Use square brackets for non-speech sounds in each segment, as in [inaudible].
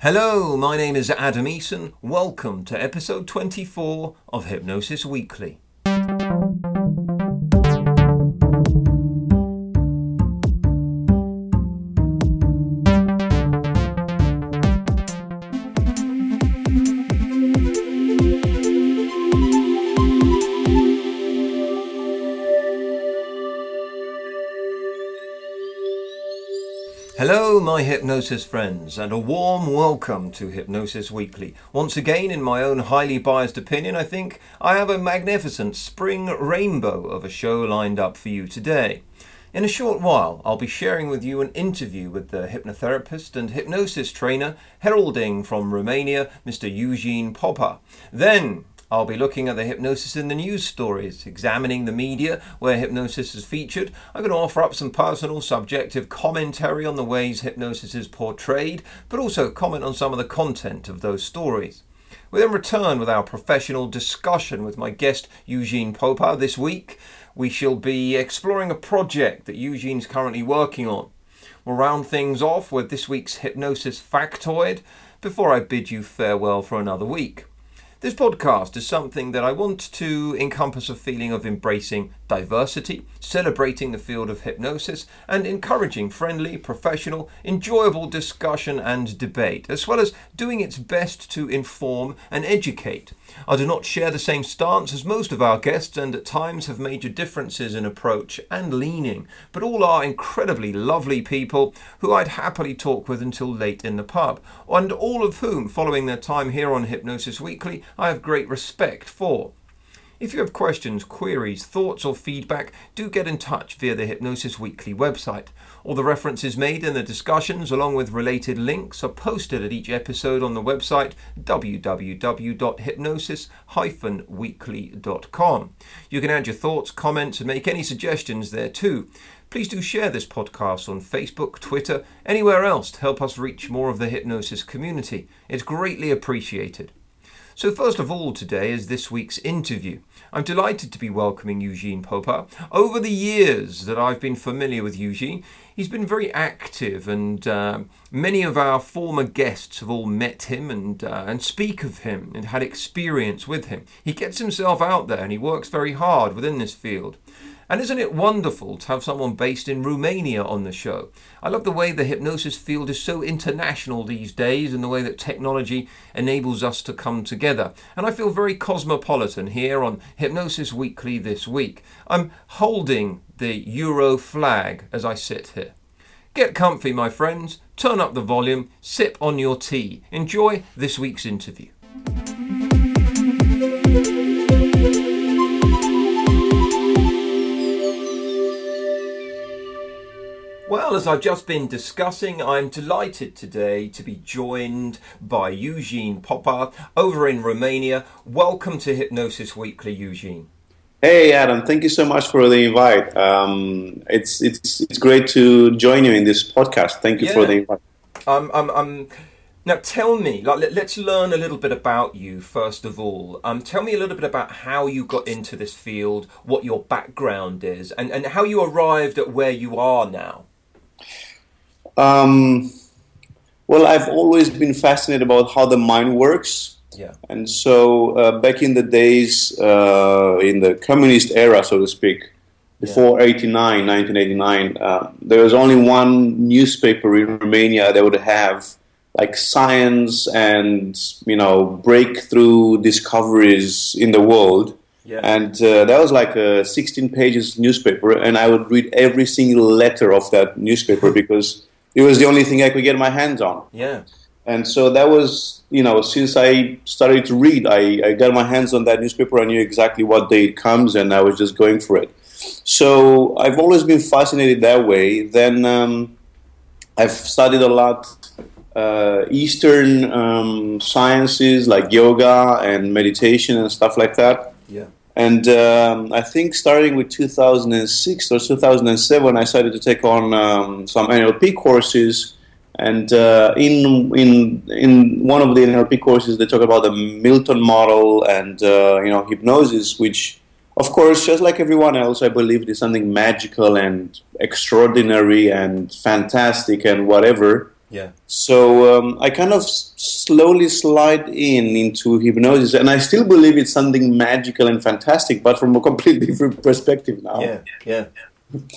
Hello, my name is Adam Eason. Welcome to episode 24 of Hypnosis Weekly. Hypnosis friends, and a warm welcome to Hypnosis Weekly. Once again, in my own highly biased opinion, I think I have a magnificent spring rainbow of a show lined up for you today. In a short while, I'll be sharing with you an interview with the hypnotherapist and hypnosis trainer heralding from Romania, Mr. Eugene Popa. Then, I'll be looking at the hypnosis in the news stories, examining the media where hypnosis is featured. I'm going to offer up some personal, subjective commentary on the ways hypnosis is portrayed, but also comment on some of the content of those stories. We then return with our professional discussion with my guest Eugene Popa this week. We shall be exploring a project that Eugene's currently working on. We'll round things off with this week's hypnosis factoid before I bid you farewell for another week. This podcast is something that I want to encompass a feeling of embracing diversity, celebrating the field of hypnosis, and encouraging friendly, professional, enjoyable discussion and debate, as well as doing its best to inform and educate. I do not share the same stance as most of our guests and at times have major differences in approach and leaning, but all are incredibly lovely people who I'd happily talk with until late in the pub, and all of whom, following their time here on Hypnosis Weekly, I have great respect for. If you have questions, queries, thoughts, or feedback, do get in touch via the Hypnosis Weekly website. All the references made in the discussions, along with related links, are posted at each episode on the website www.hypnosis-weekly.com. You can add your thoughts, comments, and make any suggestions there too. Please do share this podcast on Facebook, Twitter, anywhere else to help us reach more of the hypnosis community. It's greatly appreciated. So, first of all, today is this week's interview. I'm delighted to be welcoming Eugene Popa. Over the years that I've been familiar with Eugene, he's been very active, and uh, many of our former guests have all met him and uh, and speak of him and had experience with him. He gets himself out there and he works very hard within this field. And isn't it wonderful to have someone based in Romania on the show? I love the way the hypnosis field is so international these days and the way that technology enables us to come together. And I feel very cosmopolitan here on Hypnosis Weekly this week. I'm holding the Euro flag as I sit here. Get comfy, my friends, turn up the volume, sip on your tea, enjoy this week's interview. Well, as I've just been discussing, I'm delighted today to be joined by Eugene Popa over in Romania. Welcome to Hypnosis Weekly, Eugene. Hey, Adam. Thank you so much for the invite. Um, it's it's it's great to join you in this podcast. Thank you yeah. for the invite. Um, um, um, now, tell me, like, let, us learn a little bit about you first of all. Um, tell me a little bit about how you got into this field, what your background is, and, and how you arrived at where you are now. Um, well, I've always been fascinated about how the mind works. Yeah. And so uh, back in the days, uh, in the communist era, so to speak, before yeah. 89, 1989, uh, there was only one newspaper in Romania that would have like science and, you know, breakthrough discoveries in the world. Yeah. And uh, that was like a 16 pages newspaper, and I would read every single letter of that newspaper [laughs] because it was the only thing I could get my hands on. Yeah. And so that was, you know, since I started to read, I, I got my hands on that newspaper. I knew exactly what day it comes, and I was just going for it. So I've always been fascinated that way. Then um, I've studied a lot uh, Eastern um, sciences like yoga and meditation and stuff like that. And um, I think starting with 2006 or 2007, I started to take on um, some NLP courses. And uh, in in in one of the NLP courses, they talk about the Milton model and uh, you know hypnosis, which, of course, just like everyone else, I believe is something magical and extraordinary and fantastic and whatever. Yeah. So um, I kind of s- slowly slide in into hypnosis, and I still believe it's something magical and fantastic, but from a [laughs] completely different perspective now. Yeah. Yeah.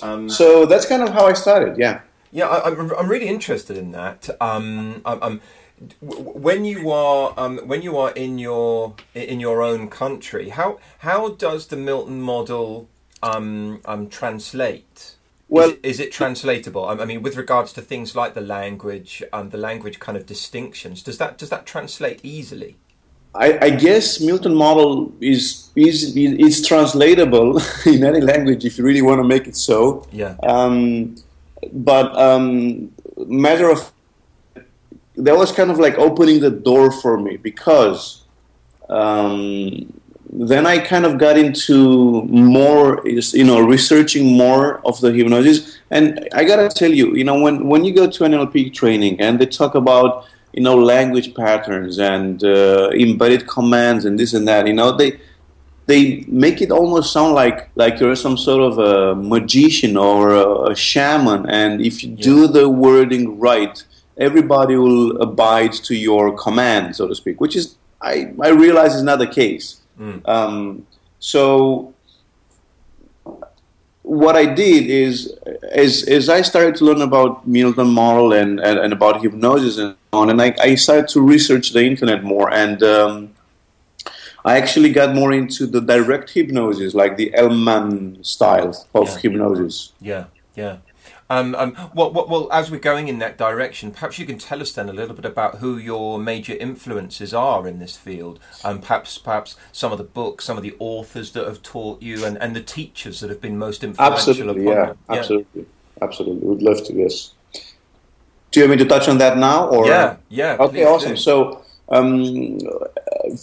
Um, So that's kind of how I started. Yeah. Yeah, I, I'm, I'm really interested in that. Um, I'm, I'm, when you are um, when you are in your in your own country, how how does the Milton model um, um, translate? Well- is, it- is it translatable? I mean, with regards to things like the language, um, the language kind of distinctions, does that does that translate easily? I, I guess Milton model is is is translatable [laughs] in any language if you really want to make it so. Yeah. Um, but um, matter of that was kind of like opening the door for me because um, then I kind of got into more, you know, researching more of the hypnosis. And I gotta tell you, you know, when when you go to an NLP training and they talk about you know language patterns and uh, embedded commands and this and that, you know, they they make it almost sound like like you're some sort of a magician or a, a shaman, and if you do the wording right, everybody will abide to your command, so to speak. Which is, I I realize is not the case. Um, so what I did is, as as I started to learn about Milton model and, and, and about hypnosis and so on, and I, I started to research the internet more and. Um, I actually got more into the direct hypnosis, like the Elman style of Yeah. hypnosis. Yeah, yeah. Um, um, well, well, well, as we're going in that direction, perhaps you can tell us then a little bit about who your major influences are in this field, and um, perhaps, perhaps some of the books, some of the authors that have taught you, and, and the teachers that have been most influential Absolutely, upon yeah, you. absolutely, absolutely. Would love to. Yes. Do you want me to touch on that now, or Yeah, yeah. Okay, awesome. do. So, um,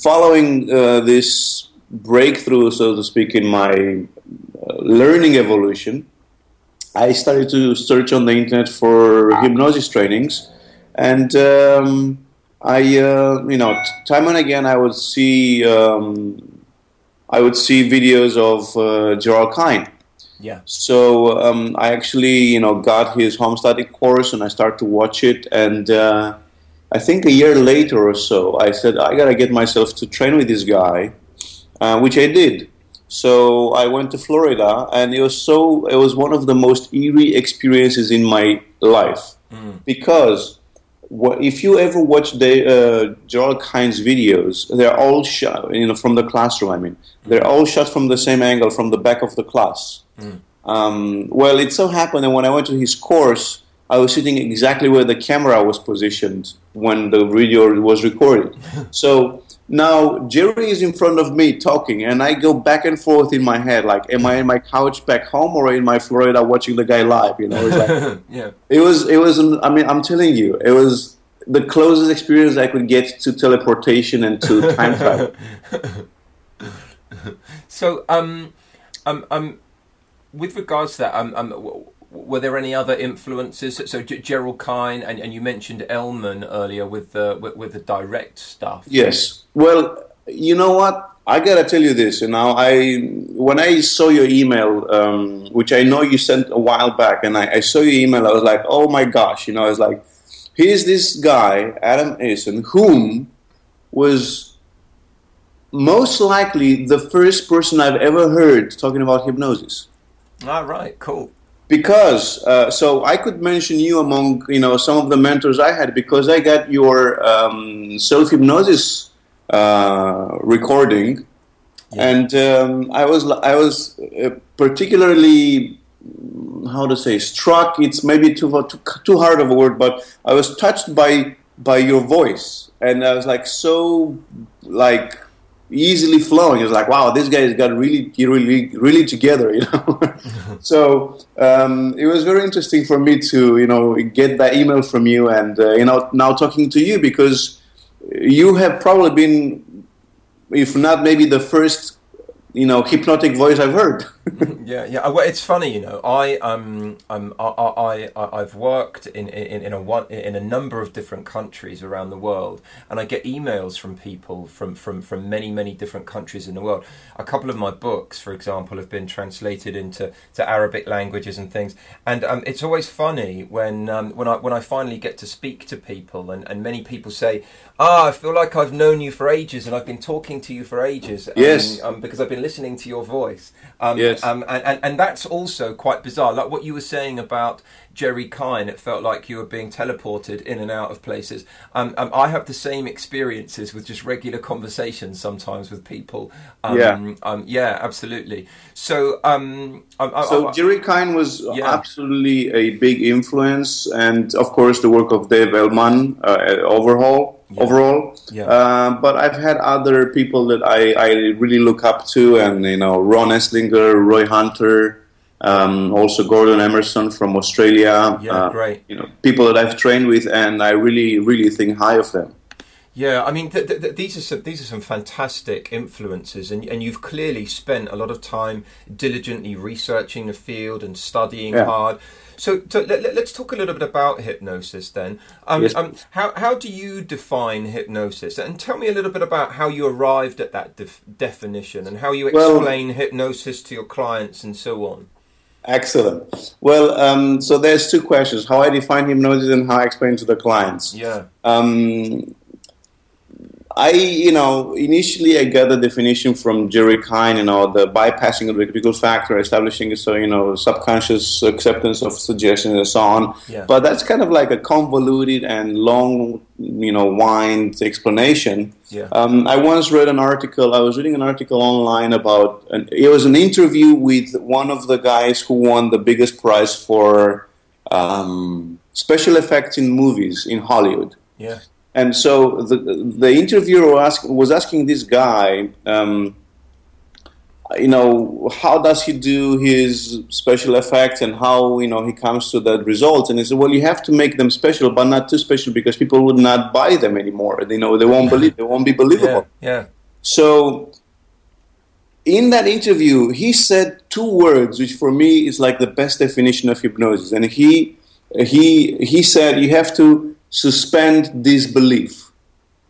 following uh, this breakthrough, so to speak, in my uh, learning evolution, I started to search on the internet for hypnosis trainings, and um, I, uh, you know, time and again, I would see, um, I would see videos of uh, Gerald Kein. Yeah, So um, I actually, you know, got his home study course and I started to watch it. And uh, I think a year later or so, I said I gotta get myself to train with this guy, uh, which I did. So I went to Florida, and it was so it was one of the most eerie experiences in my life because what, if you ever watch the uh, Gerald Kein's videos, they're all shot, you know, from the classroom. I mean, they're all shot from the same angle, from the back of the class. Um, well, it so happened that when I went to his course, I was sitting exactly where the camera was positioned when the video was recorded. [laughs] so now Jerry is in front of me talking, and I go back and forth in my head, like, am I in my couch back home or in my Florida watching the guy live? You know, it's like, [laughs] yeah. it was, it was. I mean, I'm telling you, it was the closest experience I could get to teleportation and to [laughs] time travel. So, um, um, um, with regards to that, um, um, were there any other influences? So, G- Gerald Kein, and, and you mentioned Elman earlier with the with, with the direct stuff. Yes. Well, you know what? I gotta tell you this. You know, I when I saw your email, um, which I know you sent a while back, and I, I saw your email, I was like, oh my gosh! You know, I was like, here's this guy, Adam Eason, whom was most likely the first person I've ever heard talking about hypnosis Ah, right, cool. Because uh, so I could mention you among you know some of the mentors I had because I got your um, self hypnosis uh, recording, and um, I was I was uh, particularly how to say struck. It's maybe too too, too hard of a word, but I was touched by by your voice, and I was like so like easily flowing. It's like, wow, this guy's got really, really, really together, [laughs] you know. [laughs] so um, it was very interesting for me to, you know, get that email from you, and uh, you know, now talking to you because you have probably been, if not maybe the first, you know, hypnotic voice I've heard. [laughs] [laughs] yeah, yeah. Well, it's funny, you know. I um, um I, I, I have worked in, in in a one in a number of different countries around the world, and I get emails from people from from from many many different countries in the world. A couple of my books, for example, have been translated into to Arabic languages and things, and um, it's always funny when um, when I when I finally get to speak to people, and, and many people say, "Ah, I feel like I've known you for ages, and I've been talking to you for ages." Yes, um, because I've been listening to your voice. Um, yes, um, and, and and that's also quite bizarre. Like what you were saying about Jerry Kein, it felt like you were being teleported in and out of places. Um, um, I have the same experiences with just regular conversations sometimes with people. Um, yeah, um, yeah, absolutely. So, um, so Jerry Kein was yeah. absolutely a big influence, and of course the work of Dave Elman uh, overhaul. Yeah. Overall, yeah. Uh, but I've had other people that I, I really look up to, and you know Ron Eslinger, Roy Hunter, um, also Gordon Emmerson from Australia. Yeah, uh, great. You know, people that I've trained with, and I really, really think high of them. Yeah, I mean, th- th- these are some these are some fantastic influences, and and you've clearly spent a lot of time diligently researching the field and studying yeah. hard. So, to, let, us talk a little bit about hypnosis then. Um, yes. um, how how do you define hypnosis? And tell me a little bit about how you arrived at that def- definition and how you explain well, hypnosis to your clients and so on. Excellent. Well, um, so there's two questions: how I define hypnosis and how I explain to the clients. Yeah. Um, I, you know, initially I got the definition from Jerry Kein, you know, the bypassing of the critical factor, establishing, so, you know, subconscious acceptance of suggestions and so on. Yeah. But that's kind of like a convoluted and long, you know, wind explanation. Yeah. Um, I once read an article, I was reading an article online about, an, it was an interview with one of the guys who won the biggest prize for um, special effects in movies in Hollywood. Yeah. And so the the interviewer was, ask, was asking this guy, um, you know, how does he do his special effects and how you know he comes to that result? And he said, well, you have to make them special, but not too special because people would not buy them anymore. You know, they won't believe, they won't be believable. Yeah. yeah. So in that interview, he said two words, which for me is like the best definition of hypnosis. And he he he said you have to suspend disbelief.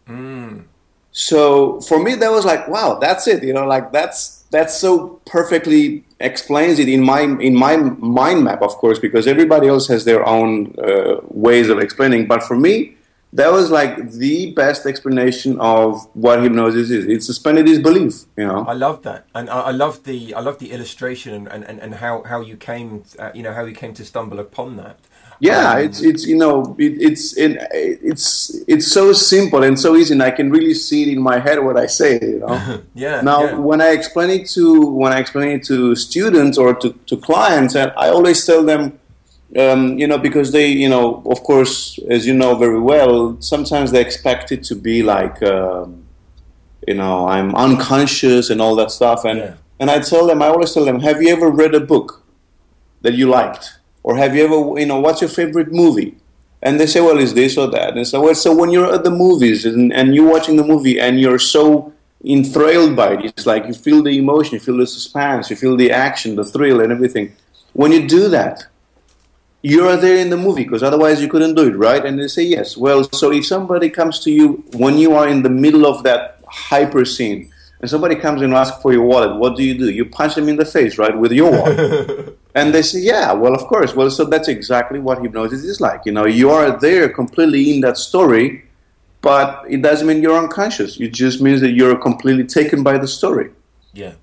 Mm. So for me, that was like, wow, that's it. You know, like that's that's so perfectly explains it in my in my mind map, of course, because everybody else has their own uh, ways of explaining. But for me, that was like the best explanation of what hypnosis is. It's suspended disbelief. You know, I love that, and I, I love the I love the illustration and, and, and how, how you came, uh, you know, how you came to stumble upon that. Yeah, um, it's it's you know it, it's in, it's it's so simple and so easy, and I can really see it in my head what I say. You know. [laughs] yeah. Now, yeah. when I explain it to when I explain it to students or to, to clients, and I always tell them, um, you know, because they, you know, of course, as you know very well, sometimes they expect it to be like, um, you know, I'm unconscious and all that stuff, and yeah. and I tell them, I always tell them, have you ever read a book that you liked? Or have you ever, you know, what's your favorite movie? And they say, well, is this or that? And so, well, so when you're at the movies and, and you're watching the movie and you're so enthralled by it, it's like you feel the emotion, you feel the suspense, you feel the action, the thrill, and everything. When you do that, you're there in the movie because otherwise you couldn't do it, right? And they say yes. Well, so if somebody comes to you when you are in the middle of that hyper scene, and somebody comes and asks for your wallet, what do you do? You punch them in the face, right, with your wallet. [laughs] and they say, yeah, well, of course. Well, so that's exactly what hypnosis is like. You know, you are there completely in that story, but it doesn't mean you're unconscious. It just means that you're completely taken by the story. Yeah.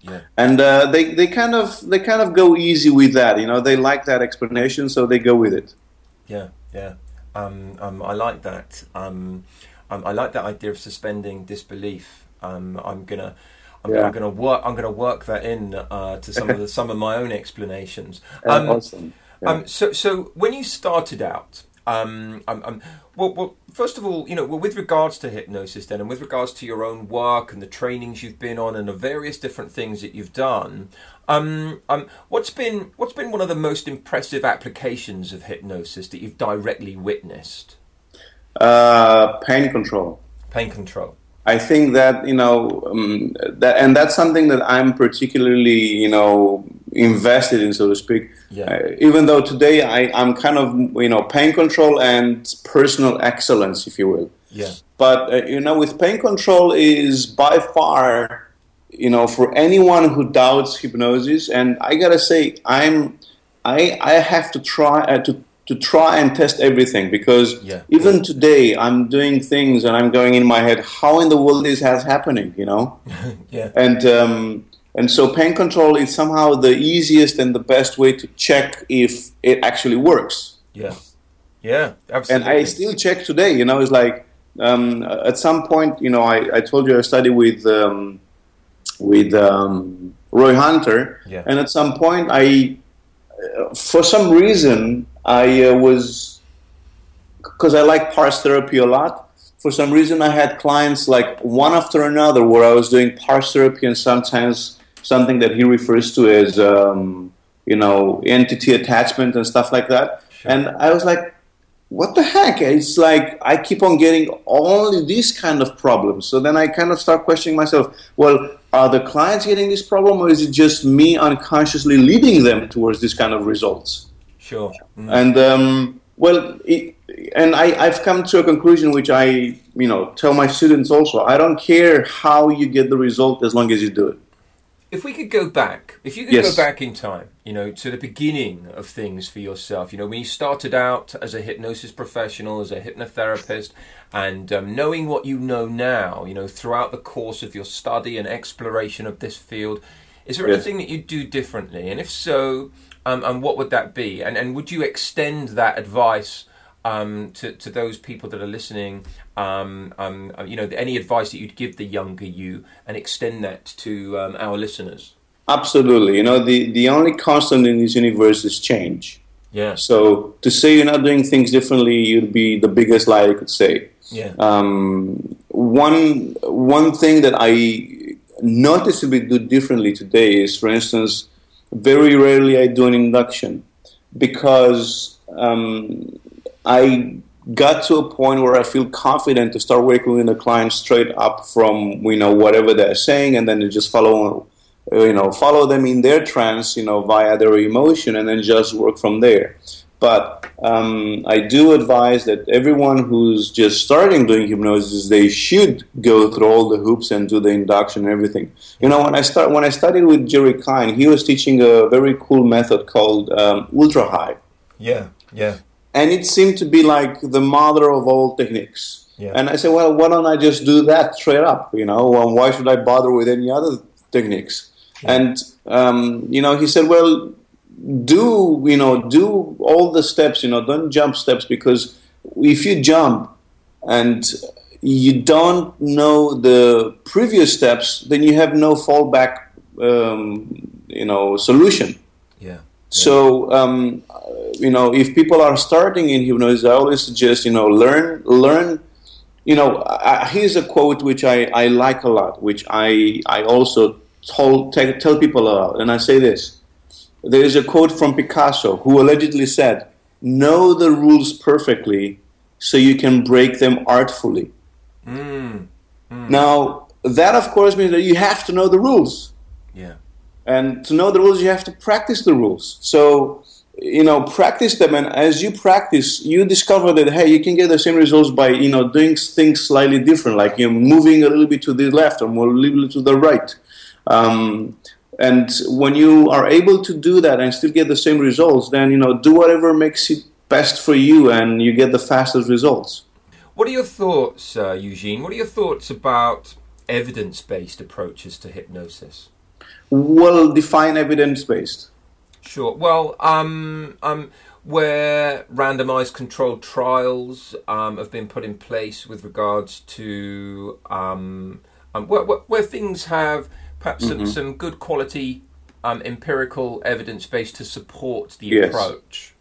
Yeah. And uh, they, they kind of they kind of go easy with that, you know. They like that explanation, so they go with it. Yeah, yeah. Um, um, I like that. Um, um I like that idea of suspending disbelief um, I'm gonna. I'm, yeah. gonna work. I'm gonna work that in uh, to some of the, [laughs] some of my own explanations. Um, awesome. Yeah. Um, so, so when you started out, um, um, um, well, well, first of all, you know, well, with regards to hypnosis, then, and with regards to your own work and the trainings you've been on, and the various different things that you've done, um, um, what's been what's been one of the most impressive applications of hypnosis that you've directly witnessed? Uh, pain control. Pain control. I think that you know um, that, and that's something that I'm particularly you know invested in, so to speak. Yeah. Uh, even though today I, I'm kind of you know pain control and personal excellence, if you will. Yeah. But uh, you know, with pain control is by far, you know, for anyone who doubts hypnosis, and I gotta say, I'm, I I have to try uh, to to try and test everything because Yeah. even today I'm doing things and I'm going in my head, how in the world is that happening? You know, [laughs] Yeah. and um, and so pain control is somehow the easiest and the best way to check if it actually works. Yeah. Yeah. Absolutely. And I still check today. You know, it's like um, at some point, you know, I, I told you I studied with um, with um, Roy Hunter, Yeah. and at some point, I, uh, for some reason, I uh, was because I like parts therapy a lot. For some reason, I had clients like one after another where I was doing parts therapy and sometimes something that he refers to as, um, you know, entity attachment and stuff like that. Sure. And I was like, what the heck? It's like I keep on getting all these kind of problems. So then I kind of start questioning myself. Well, are the clients getting this problem, or is it just me unconsciously leading them towards this kind of results? Sure. Mm. And um, well, it, and I, I've come to a conclusion which I, you know, tell my students also. I don't care how you get the result as long as you do it. If we could go back, if you could Yes. go back in time, you know, to the beginning of things for yourself, you know, when you started out as a hypnosis professional, as a hypnotherapist, and um, knowing what you know now, you know, throughout the course of your study and exploration of this field, is there Yes. anything that you do differently? And if so, um, and what would that be? And and would you extend that advice um, to to those people that are listening? Um, um, uh, you know, any advice that you'd give the younger you, and extend that to um, our listeners. Absolutely. You know, the, the only constant in this universe is change. Yeah, So to say you're not doing things differently, you'd be the biggest lie I could say. yeah, Um, one one thing that I noticeably do differently today is, for instance, very rarely I do an induction because um, I got to a point where I feel confident to start working with a client straight up from you know whatever they're saying, and then you just follow uh, you know follow them in their trance you know via their emotion, and then just work from there. But um, I do advise that everyone who's just starting doing hypnosis, they should go through all the hoops and do the induction and everything. You know, when I start when I studied with Jerry Klein, he was teaching a very cool method called um, ultra height, yeah, yeah, and it seemed to be like the mother of all techniques. Yeah. And I said, well, why don't I just do that straight up? You know, and why should I bother with any other techniques? And um, you know, he said, well, do you know do all the steps you know don't jump steps because if you jump and you don't know the previous steps then you have no fallback um, you know solution. Yeah, so um, you know if people are starting in hypnosis i always suggest you know learn learn you know I, here's a quote which I, I like a lot which i i also told tell, tell people a lot. And i say this there is a quote from Picasso who allegedly said, Know the rules perfectly so you can break them artfully. mm, Now, that of course means that you have to know the rules. yeah, And to know the rules, you have to practice the rules. So, you know, practice them. And as you practice, you discover that, hey, you can get the same results by, you know, doing things slightly different, like you know, moving a little bit to the left or more a little bit to the right. Um, and when you are able to do that and still get the same results, then, you know, do whatever makes it best for you and you get the fastest results. What are your thoughts, uh, Eugene? What are your thoughts about evidence-based approaches to hypnosis? Well define evidence based. Sure. Well, um, um, where randomized controlled trials um, have been put in place with regards to um, um, where, where, where things have perhaps some, some good quality um, empirical evidence base to support the Yes. approach.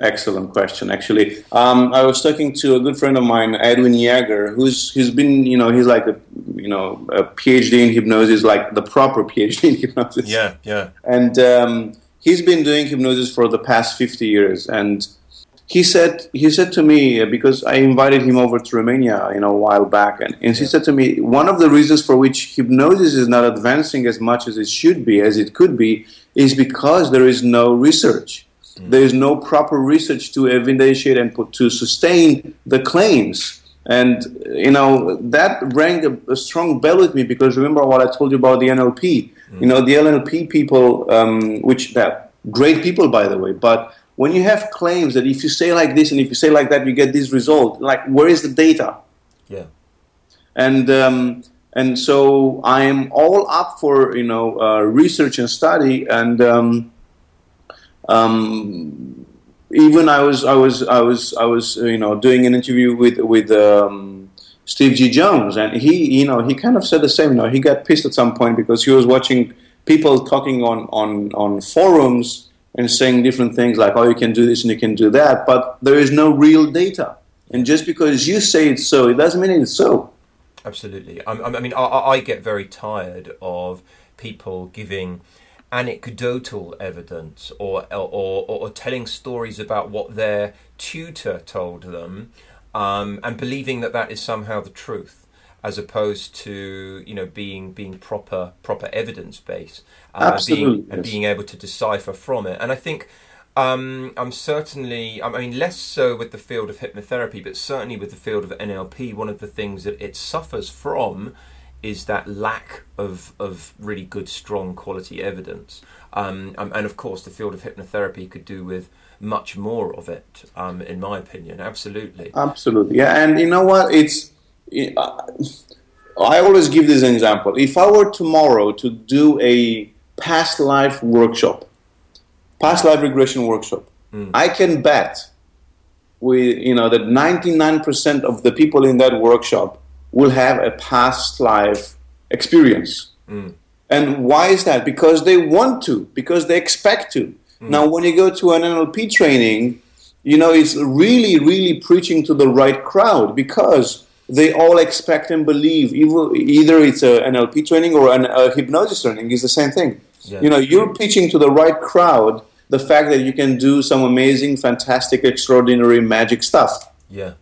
Excellent question. Actually, um, I was talking to a good friend of mine, Edwin Yager, who's he's been, you know, he's like a, you know, a PhD in hypnosis, like the proper PhD in [laughs] hypnosis. Yeah, yeah. And um, he's been doing hypnosis for the past fifty years. And he said he said to me because I invited him over to Romania you know a while back, and, and he said to me one of the reasons for which hypnosis is not advancing as much as it should be, as it could be, is because there is no research. Mm. There is no proper research to evidentiate and put, to sustain the claims. And you know that rang a, a, strong bell with me because remember what I told you about the NLP. Mm. You know the NLP people, um, which that great people by the way, but when you have claims that if you say like this and if you say like that, you get this result, like where is the data? Yeah. And um, and so I am all up for you know uh, research and study, and um, um, even I was I was I was I was you know doing an interview with with um, Steve G. Jones, and he you know he kind of said the same. You know, he got pissed at some point because he was watching people talking on on on forums and saying different things like, oh, you can do this and you can do that, but there is no real data. And just because you say it's so, it doesn't mean it's so. Absolutely. I, I mean, I, I get very tired of people giving anecdotal evidence or, or, or, or, telling stories about what their tutor told them um, and believing that that is somehow the truth as opposed to you know being being proper proper evidence based uh, Absolutely, being, and being able to decipher from it. And I think um, I'm certainly, I mean, less so with the field of hypnotherapy, but certainly with the field of NLP, one of the things that it suffers from is that lack of, of really good, strong quality evidence. Um, um and of course, the field of hypnotherapy could do with much more of it, um, in my opinion. Absolutely. Absolutely. Yeah. And you know what? It's. I always give this example. If I were tomorrow to do a past life workshop, past life regression workshop. Mm. I can bet we, you know, that 99% of the people in that workshop will have a past life experience. Mm. And why is that? Because they want to, because they expect to. Mm. Now, when you go to an NLP training, you know, it's really, really preaching to the right crowd because they all expect and believe either it's a NLP training or an, a hypnosis training is the same thing. Yeah. You know, you're pitching to the right crowd the fact that you can do some amazing, fantastic, extraordinary magic stuff. Yeah.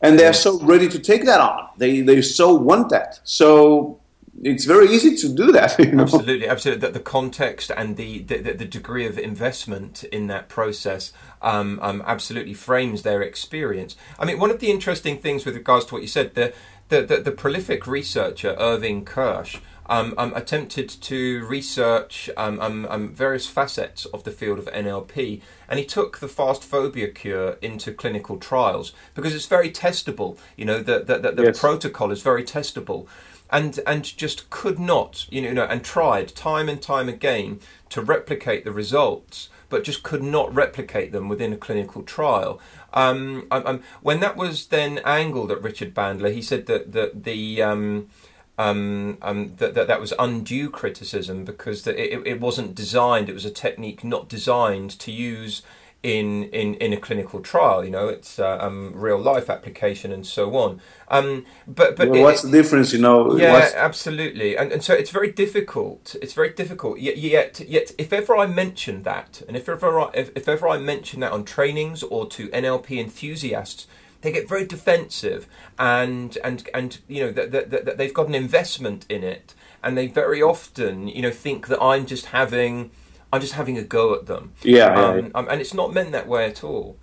And they're so ready to take that on. They they so want that. So it's very easy to do that. [laughs] You know? Absolutely, absolutely. The, the context and the, the, the degree of investment in that process um, um, absolutely frames their experience. I mean, one of the interesting things with regards to what you said, the the, the, the prolific researcher Irving Kirsch um, um, attempted to research um, um, um, various facets of the field of NLP, and he took the fast phobia cure into clinical trials because it's very testable. You know, the the, the, the yes. protocol is very testable, and and just could not, you know, and tried time and time again to replicate the results but just could not replicate them within a clinical trial. Um, um, when that was then angled at Richard Bandler, he said that, that the um, um, um, that, that that was undue criticism because that it, it wasn't designed. It was a technique not designed to use in in, in a clinical trial. You know, it's uh, um, real life application and so on. Um, but but well, what's it, the difference? You know, yeah, what's... absolutely. And and so it's very difficult. It's very difficult. Yet yet yet if ever I mention that, and if ever I, if, if ever I mention that on trainings or to NLP enthusiasts they get very defensive and and and you know that, that, that they've got an investment in it and they very often you know think that I'm just having I'm just having a go at them. Yeah, um, yeah. Um, and it's not meant that way at all.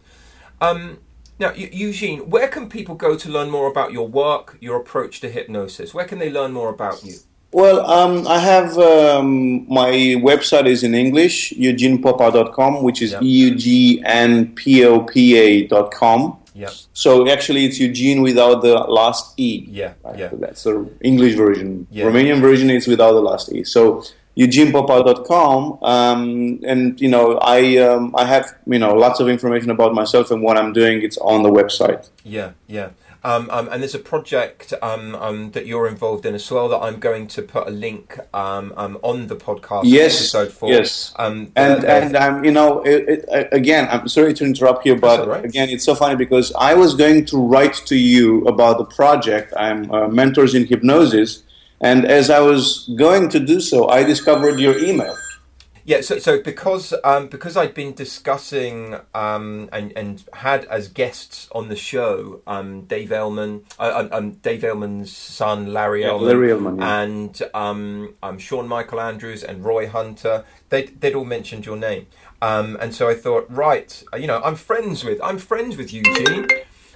Um, now, Eugene, where can people go to learn more about your work, your approach to hypnosis? Where can they learn more about you? Well, um, I have um, my website is in English, eugenepopa.com, which is yep. E U G N P O P A.com. Yeah. So actually, it's Eugene without the last e. Yeah. Right? Yeah. So that's the English version. Yeah. Romanian version is without the last e. So eugenepopa.com, um, and you know, I um, I have you know lots of information about myself and what I'm doing. It's on the website. Yeah. Yeah. Um, um, and there's a project um, um, that you're involved in as well that I'm going to put a link um, um, on the podcast yes, episode for. Yes. and and um, you know, it, it, again, I'm sorry to interrupt here, but right. again, it's so funny because I was going to write to you about the project. I'm uh, mentors in hypnosis, and as I was going to do so, I discovered your email. Yeah, so, so because um, because I'd been discussing um, and and had as guests on the show um, Dave Elman, uh, um, Dave Elman's son Larry Yeah, Elman, Larry Elman, yeah. and um, um, Sean Michael Andrews and Roy Hunter. They they'd all mentioned your name, um, and so I thought, right, uh, you know, I'm friends with I'm friends with Eugene.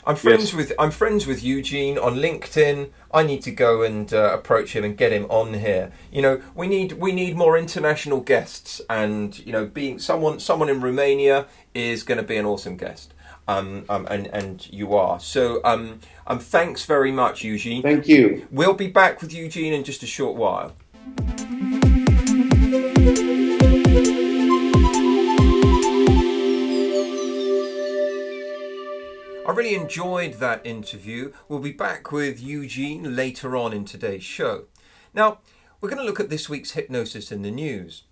I'm friends Yes. with I'm friends with Eugene on LinkedIn. I need to go and uh, approach him and get him on here. You know, we need we need more international guests, and you know, being someone someone in Romania is going to be an awesome guest. Um, um, and and you are so. Um, um, thanks very much, Eugene. Thank you. We'll be back with Eugene in just a short while. I really enjoyed that interview. We'll be back with Eugene later on in today's show. Now, we're going to look at this week's hypnosis in the news.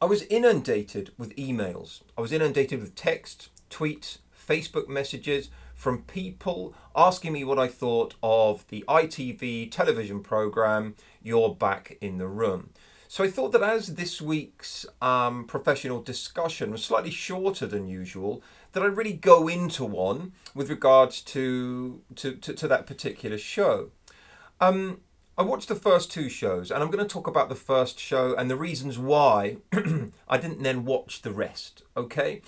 I was inundated with emails. I was inundated with texts, tweets, Facebook messages from people asking me what I thought of the ITV television program You're Back in the Room. So I thought that as this week's um, professional discussion was slightly shorter than usual, that I really go into one with regards to to, to, to that particular show. Um, I watched the first two shows, and I'm going to talk about the first show and the reasons why [clears throat] I didn't then watch the rest. Okay,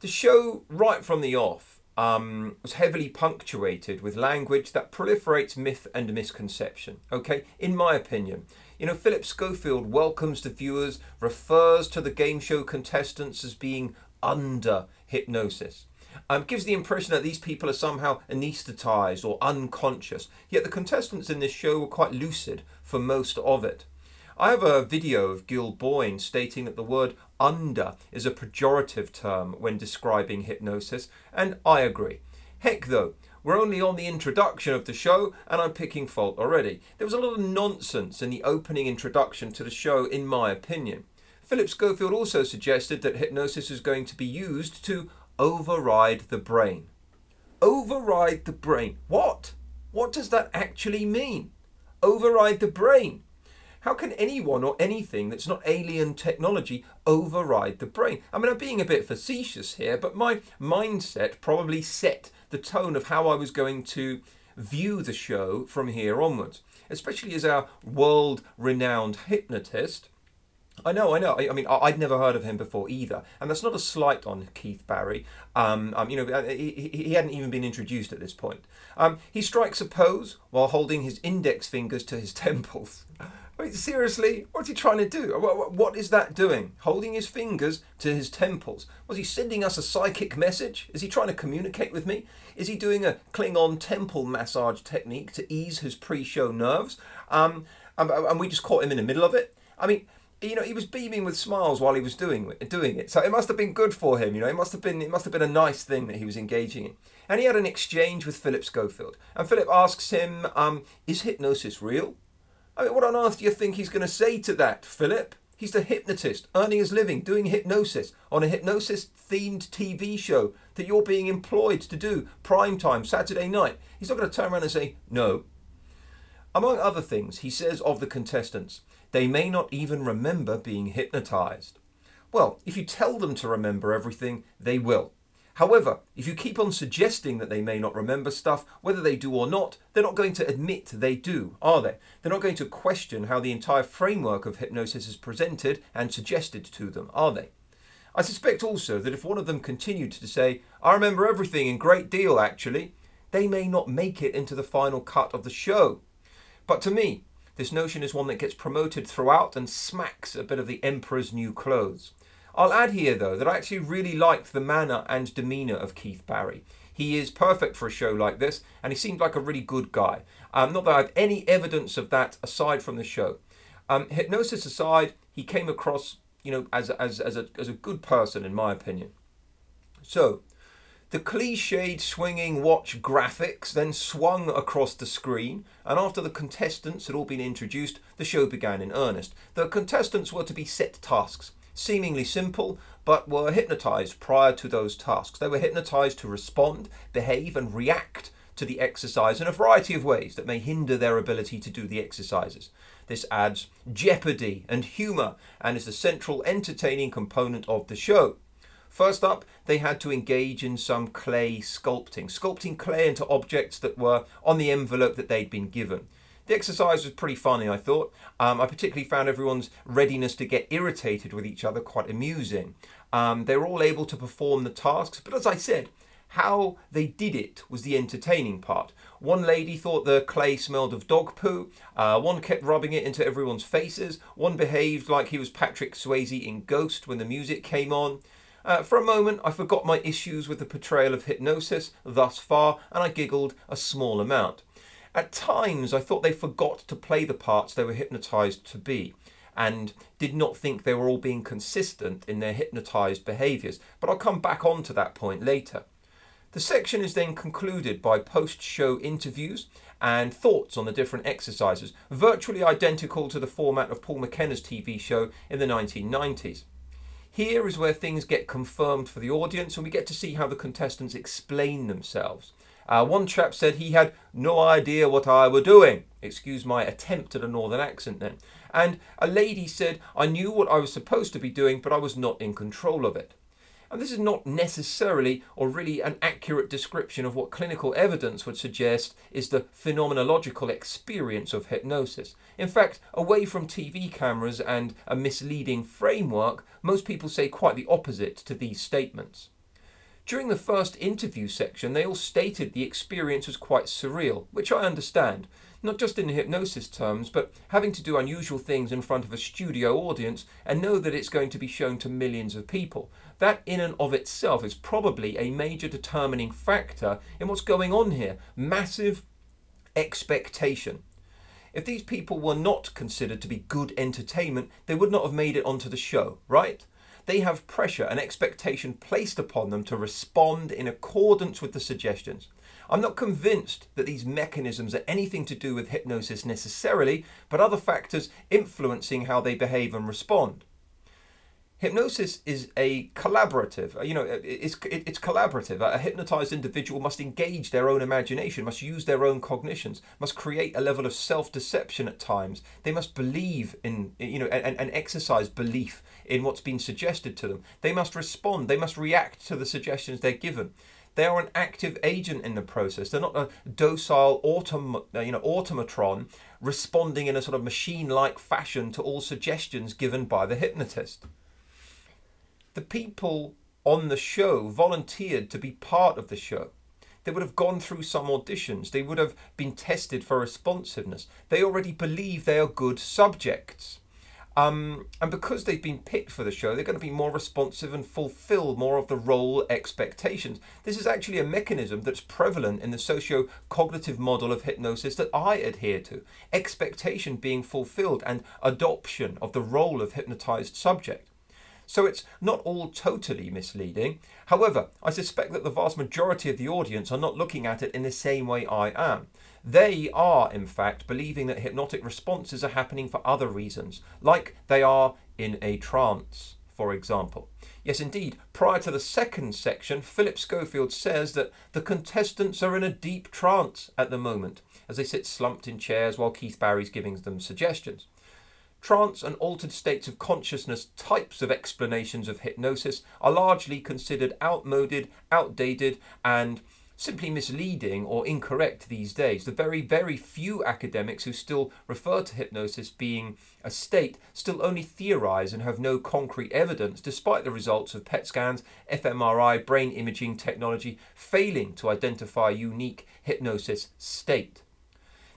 the show right from the off um, was heavily punctuated with language that proliferates myth and misconception. Okay, in my opinion. You know, Philip Schofield welcomes the viewers, refers to the game show contestants as being under hypnosis. Um, gives the impression that these people are somehow anaesthetized or unconscious, yet the contestants in this show were quite lucid for most of it. I have a video of Gil Boyne stating that the word under is a pejorative term when describing hypnosis, and I agree. Heck though, we're only on the introduction of the show, and I'm picking fault already. There was a lot of nonsense in the opening introduction to the show, in my opinion. Philip Schofield also suggested that hypnosis is going to be used to override the brain. Override the brain. What? What does that actually mean? Override the brain. How can anyone or anything that's not alien technology override the brain? I mean, I'm being a bit facetious here, but my mindset probably set the tone of how I was going to view the show from here onwards, especially as our world renowned hypnotist. I know, I know. I, I mean, I, I'd never heard of him before either, and that's not a slight on Keith Barry. Um, um, you know, uh, he, he hadn't even been introduced at this point. Um, he strikes a pose while holding his index fingers to his [laughs] temples. I mean, seriously, what's he trying to do? What, what- is that doing? Holding his fingers to his temples. Was he sending us a psychic message? Is he trying to communicate with me? Is he doing a Klingon temple massage technique to ease his pre-show nerves? Um, and, and we just caught him in the middle of it. I mean, you know, he was beaming with smiles while he was doing doing it. So it must have been good for him. You know, it must have been it must have been a nice thing that he was engaging in. And he had an exchange with Philip Schofield. And Philip asks him, um, "Is hypnosis real?" I mean, what on earth do you think he's going to say to that, Philip? He's the hypnotist, earning his living doing hypnosis on a hypnosis themed TV show that you're being employed to do prime time Saturday night. He's not going to turn around and say, no. Among other things, he says of the contestants, they may not even remember being hypnotized. Well, if you tell them to remember everything, they will. However, if you keep on suggesting that they may not remember stuff, whether they do or not, they're not going to admit they do, are they? They're not going to question how the entire framework of hypnosis is presented and suggested to them, are they? I suspect also that if one of them continued to say, I remember everything in great deal actually, they may not make it into the final cut of the show. But to me, this notion is one that gets promoted throughout and smacks a bit of the Emperor's new clothes. I'll add here, though, that I actually really liked the manner and demeanour of Keith Barry. He is perfect for a show like this, and he seemed like a really good guy. Um, not that I have any evidence of that aside from the show. Um, hypnosis aside, he came across, you know, as, as, as, a, as a good person, in my opinion. So, the cliched swinging watch graphics then swung across the screen, and after the contestants had all been introduced, the show began in earnest. The contestants were to be set tasks, seemingly simple, but were hypnotized prior to those tasks. They were hypnotized to respond, behave, and react to the exercise in a variety of ways that may hinder their ability to do the exercises. This adds jeopardy and humour and is the central entertaining component of the show. First up, they had to engage in some clay sculpting, sculpting clay into objects that were on the envelope that they'd been given. The exercise was pretty funny, I thought. Um, I particularly found everyone's readiness to get irritated with each other quite amusing. Um, they were all able to perform the tasks, but as I said, how they did it was the entertaining part. One lady thought the clay smelled of dog poo. Uh, one kept rubbing it into everyone's faces. One behaved like he was Patrick Swayze in Ghost when the music came on. Uh, for a moment, I forgot my issues with the portrayal of hypnosis thus far, and I giggled a small amount. At times, I thought they forgot to play the parts they were hypnotized to be and did not think they were all being consistent in their hypnotized behaviors, but I'll come back on to that point later. The section is then concluded by post show interviews and thoughts on the different exercises, virtually identical to the format of Paul McKenna's TV show in the 1990s. Here is where things get confirmed for the audience and we get to see how the contestants explain themselves. Uh, one chap said he had no idea what I were doing. Excuse my attempt at a northern accent then. And a lady said, I knew what I was supposed to be doing, but I was not in control of it. And this is not necessarily or really an accurate description of what clinical evidence would suggest is the phenomenological experience of hypnosis. In fact, away from TV cameras and a misleading framework, most people say quite the opposite to these statements. During the first interview section, they all stated the experience was quite surreal, which I understand, not just in hypnosis terms, but having to do unusual things in front of a studio audience and know that it's going to be shown to millions of people. That, in and of itself, is probably a major determining factor in what's going on here massive expectation. If these people were not considered to be good entertainment, they would not have made it onto the show, right? they have pressure and expectation placed upon them to respond in accordance with the suggestions. I'm not convinced that these mechanisms are anything to do with hypnosis necessarily, but other factors influencing how they behave and respond hypnosis is a collaborative uh, you know it's it's collaborative. A hypnotized individual must engage their own imagination must use their own cognitions must create a level of self-deception at times. They must believe in you know and, and exercise belief in what's been suggested to them. They must respond. They must react to the suggestions they're given. They are an active agent in the process. They're not a docile autom- uh, you know, automatron responding in a sort of machine-like fashion to all suggestions given by the hypnotist the people on the show volunteered to be part of the show. They would have gone through some auditions. They would have been tested for responsiveness. They already believe they are good subjects. Um, and because they've been picked for the show, they're going to be more responsive and fulfill more of the role expectations. This is actually a mechanism that's prevalent in the socio cognitive model of hypnosis that I adhere to expectation being fulfilled and adoption of the role of hypnotized subject. So it's not all totally misleading. However, I suspect that the vast majority of the audience are not looking at it in the same way I am. They are, in fact, believing that hypnotic responses are happening for other reasons, like they are in a trance, for example. Yes, indeed, prior to the second section, Philip Schofield says that the contestants are in a deep trance at the moment as they sit slumped in chairs while Keith Barry's giving them suggestions. Trance and altered states of consciousness types of explanations of hypnosis are largely considered outmoded, outdated, and simply misleading or incorrect these days. The very, very few academics who still refer to hypnosis being a state still only theorize and have no concrete evidence, despite the results of PET scans, fMRI, brain imaging technology failing to identify a unique hypnosis state.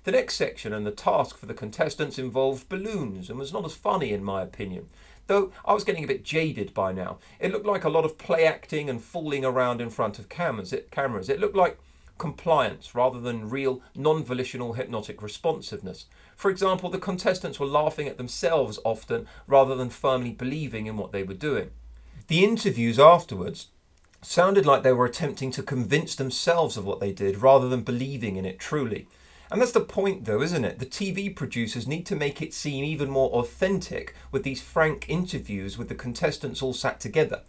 The next section and the task for the contestants involved balloons and was not as funny in my opinion. Though I was getting a bit jaded by now. It looked like a lot of play acting and fooling around in front of cameras. It, cameras. it looked like compliance rather than real non volitional hypnotic responsiveness. For example, the contestants were laughing at themselves often rather than firmly believing in what they were doing. The interviews afterwards sounded like they were attempting to convince themselves of what they did rather than believing in it truly. And that's the point, though, isn't it? The TV producers need to make it seem even more authentic with these frank interviews with the contestants all sat together.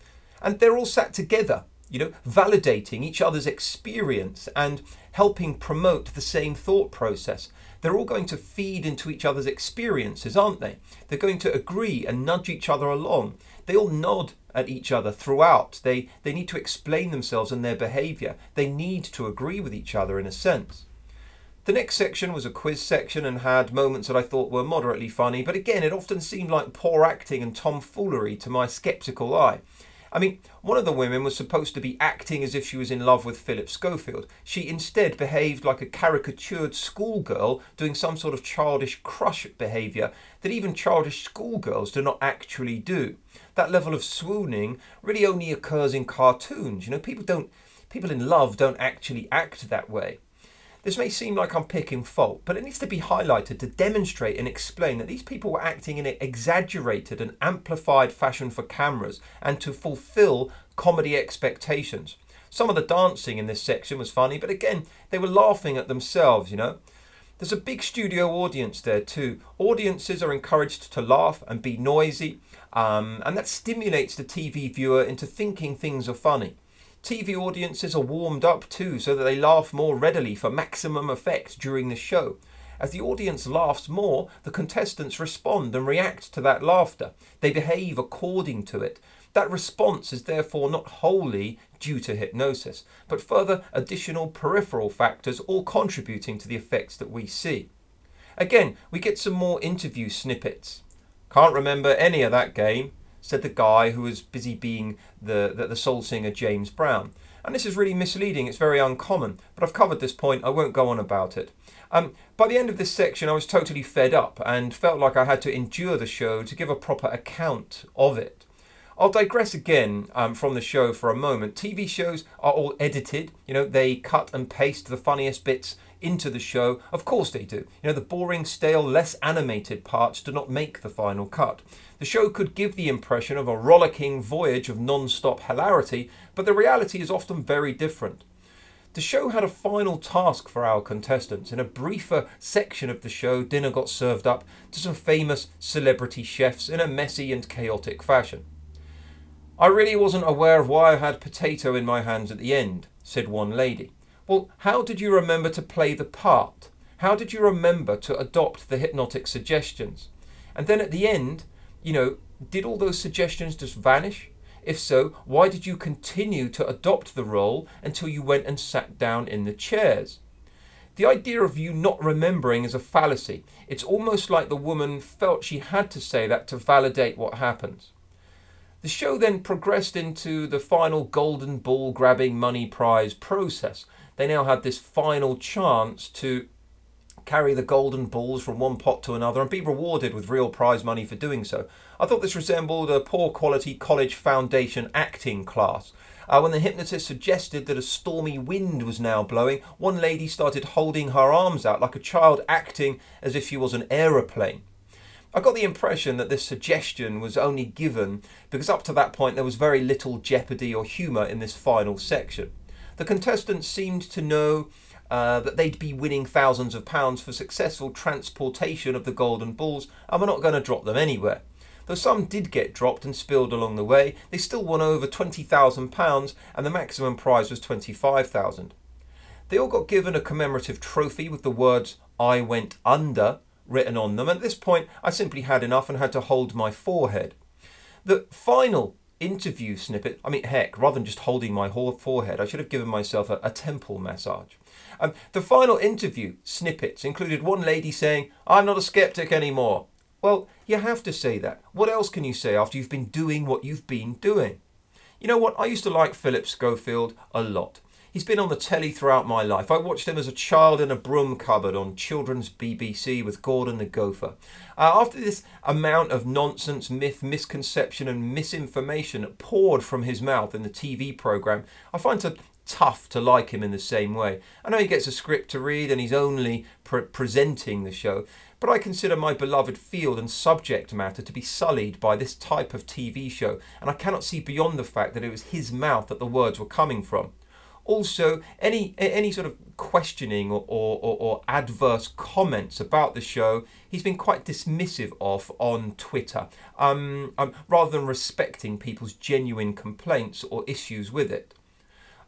And they're all sat together, you know, validating each other's experience and helping promote the same thought process. They're all going to feed into each other's experiences, aren't they? They're going to agree and nudge each other along. They all nod at each other throughout. They, they need to explain themselves and their behaviour. They need to agree with each other in a sense. The next section was a quiz section and had moments that I thought were moderately funny, but again, it often seemed like poor acting and tomfoolery to my sceptical eye. I mean, one of the women was supposed to be acting as if she was in love with Philip Schofield. She instead behaved like a caricatured schoolgirl doing some sort of childish crush behaviour that even childish schoolgirls do not actually do. That level of swooning really only occurs in cartoons. You know, people don't people in love don't actually act that way. This may seem like I'm picking fault, but it needs to be highlighted to demonstrate and explain that these people were acting in an exaggerated and amplified fashion for cameras and to fulfill comedy expectations. Some of the dancing in this section was funny, but again, they were laughing at themselves, you know. There's a big studio audience there too. Audiences are encouraged to laugh and be noisy, um, and that stimulates the TV viewer into thinking things are funny. TV audiences are warmed up too so that they laugh more readily for maximum effect during the show. As the audience laughs more, the contestants respond and react to that laughter. They behave according to it. That response is therefore not wholly due to hypnosis, but further additional peripheral factors all contributing to the effects that we see. Again, we get some more interview snippets. Can't remember any of that game said the guy who was busy being the, the, the soul singer James Brown. And this is really misleading, it's very uncommon, but I've covered this point, I won't go on about it. Um, by the end of this section, I was totally fed up and felt like I had to endure the show to give a proper account of it. I'll digress again um, from the show for a moment. TV shows are all edited, you know, they cut and paste the funniest bits into the show. Of course they do. You know, the boring, stale, less animated parts do not make the final cut. The show could give the impression of a rollicking voyage of non stop hilarity, but the reality is often very different. The show had a final task for our contestants. In a briefer section of the show, dinner got served up to some famous celebrity chefs in a messy and chaotic fashion. I really wasn't aware of why I had potato in my hands at the end, said one lady. Well, how did you remember to play the part? How did you remember to adopt the hypnotic suggestions? And then at the end, you know, did all those suggestions just vanish? If so, why did you continue to adopt the role until you went and sat down in the chairs? The idea of you not remembering is a fallacy. It's almost like the woman felt she had to say that to validate what happens. The show then progressed into the final golden ball grabbing money prize process. They now had this final chance to carry the golden balls from one pot to another and be rewarded with real prize money for doing so. I thought this resembled a poor quality college foundation acting class. Uh, when the hypnotist suggested that a stormy wind was now blowing, one lady started holding her arms out like a child acting as if she was an aeroplane. I got the impression that this suggestion was only given because up to that point there was very little jeopardy or humour in this final section. The contestants seemed to know uh, that they'd be winning thousands of pounds for successful transportation of the golden balls, and we're not going to drop them anywhere. Though some did get dropped and spilled along the way, they still won over £20,000 and the maximum prize was 25000 They all got given a commemorative trophy with the words, I went under, written on them. At this point, I simply had enough and had to hold my forehead. The final interview snippet, I mean, heck, rather than just holding my forehead, I should have given myself a, a temple massage. Um, the final interview snippets included one lady saying, I'm not a skeptic anymore. Well, you have to say that. What else can you say after you've been doing what you've been doing? You know what? I used to like Philip Schofield a lot. He's been on the telly throughout my life. I watched him as a child in a broom cupboard on children's BBC with Gordon the Gopher. Uh, after this amount of nonsense, myth, misconception, and misinformation poured from his mouth in the TV programme, I find it tough to like him in the same way. I know he gets a script to read and he's only pre- presenting the show, but I consider my beloved field and subject matter to be sullied by this type of TV show, and I cannot see beyond the fact that it was his mouth that the words were coming from. Also, any any sort of questioning or, or, or, adverse comments about the show, he's been quite dismissive of on Twitter, um, um, rather than respecting people's genuine complaints or issues with it.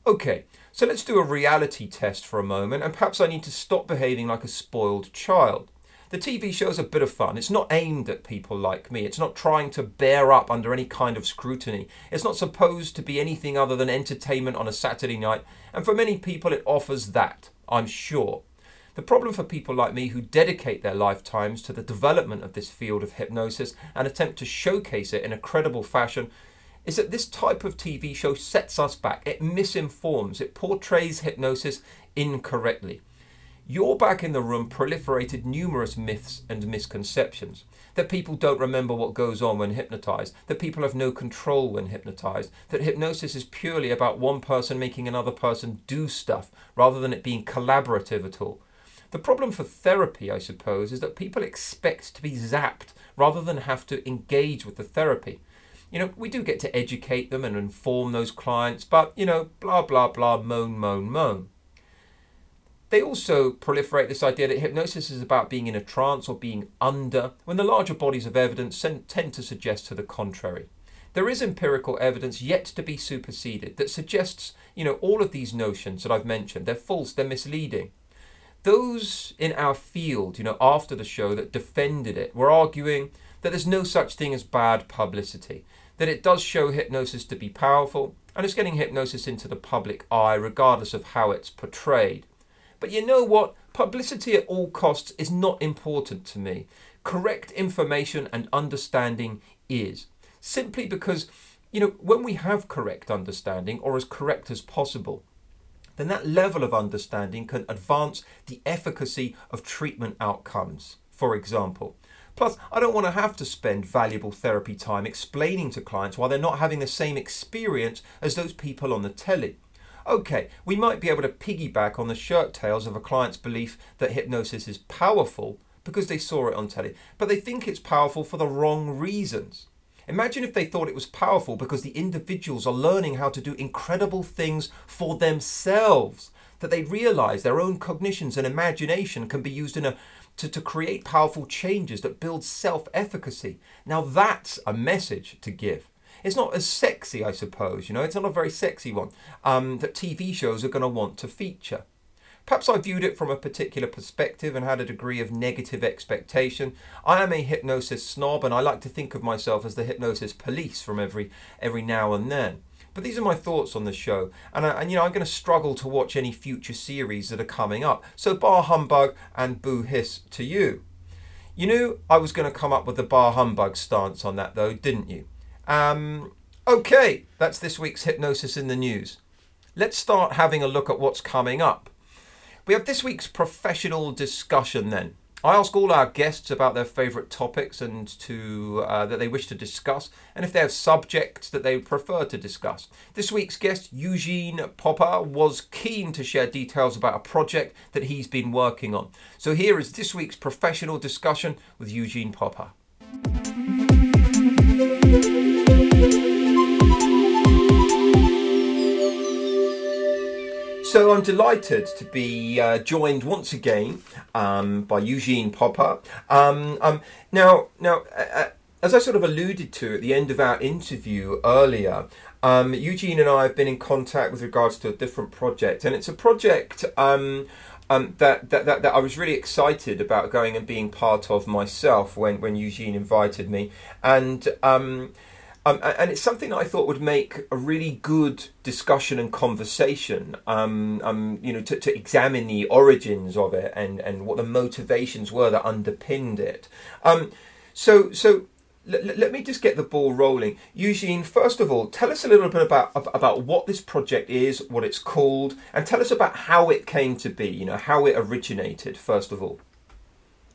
Okay, So let's do a reality test for a moment, and perhaps I need to stop behaving like a spoiled child. The TV show is a bit of fun. It's not aimed at people like me. It's not trying to bear up under any kind of scrutiny. It's not supposed to be anything other than entertainment on a Saturday night, and for many people it offers that, I'm sure. The problem for people like me who dedicate their lifetimes to the development of this field of hypnosis and attempt to showcase it in a credible fashion is that this type of TV show sets us back. It misinforms, it portrays hypnosis incorrectly. You're back in the room proliferated numerous myths and misconceptions. That people don't remember what goes on when hypnotized, that people have no control when hypnotized, that hypnosis is purely about one person making another person do stuff rather than it being collaborative at all. The problem for therapy, I suppose, is that people expect to be zapped rather than have to engage with the therapy. You know, we do get to educate them and inform those clients, but, you know, blah, blah, blah, moan, moan, moan. They also proliferate this idea that hypnosis is about being in a trance or being under, when the larger bodies of evidence tend to suggest to the contrary. There is empirical evidence yet to be superseded that suggests, you know, all of these notions that I've mentioned, they're false, they're misleading. Those in our field, you know, after the show that defended it were arguing that there's no such thing as bad publicity, that it does show hypnosis to be powerful, and it's getting hypnosis into the public eye regardless of how it's portrayed. But you know what? Publicity at all costs is not important to me. Correct information and understanding is. Simply because, you know, when we have correct understanding, or as correct as possible, then that level of understanding can advance the efficacy of treatment outcomes, for example. Plus, I don't want to have to spend valuable therapy time explaining to clients why they're not having the same experience as those people on the telly. Okay, we might be able to piggyback on the shirt tails of a client's belief that hypnosis is powerful because they saw it on telly, but they think it's powerful for the wrong reasons. Imagine if they thought it was powerful because the individuals are learning how to do incredible things for themselves, that they realize their own cognitions and imagination can be used in a to, to create powerful changes that build self efficacy. Now, that's a message to give. It's not as sexy, I suppose, you know, it's not a very sexy one um, that TV shows are going to want to feature. Perhaps I viewed it from a particular perspective and had a degree of negative expectation. I am a hypnosis snob and I like to think of myself as the hypnosis police from every every now and then. But these are my thoughts on the show, and, I, and you know I'm going to struggle to watch any future series that are coming up. So bar humbug and boo hiss to you. You knew I was going to come up with the bar humbug stance on that, though, didn't you? Um, okay, that's this week's Hypnosis in the News. Let's start having a look at what's coming up. We have this week's professional discussion then. I ask all our guests about their favourite topics and to uh, that they wish to discuss, and if they have subjects that they prefer to discuss. This week's guest, Eugene Popper, was keen to share details about a project that he's been working on. So here is this week's professional discussion with Eugene Popper. So I'm delighted to be uh, joined once again um, by Eugene Popper. Um, um, now, now, uh, uh, as I sort of alluded to at the end of our interview earlier, um, Eugene and I have been in contact with regards to a different project, and it's a project. Um, um, that, that, that, that I was really excited about going and being part of myself when, when Eugene invited me. And um, um, and it's something that I thought would make a really good discussion and conversation. Um, um, you know, to, to, examine the origins of it and, and what the motivations were that underpinned it. Um, so, so let, let me just get the ball rolling. Eugene, first of all, tell us a little bit about about what this project is, what it's called, and tell us about how it came to be. You know, how it originated. First of all.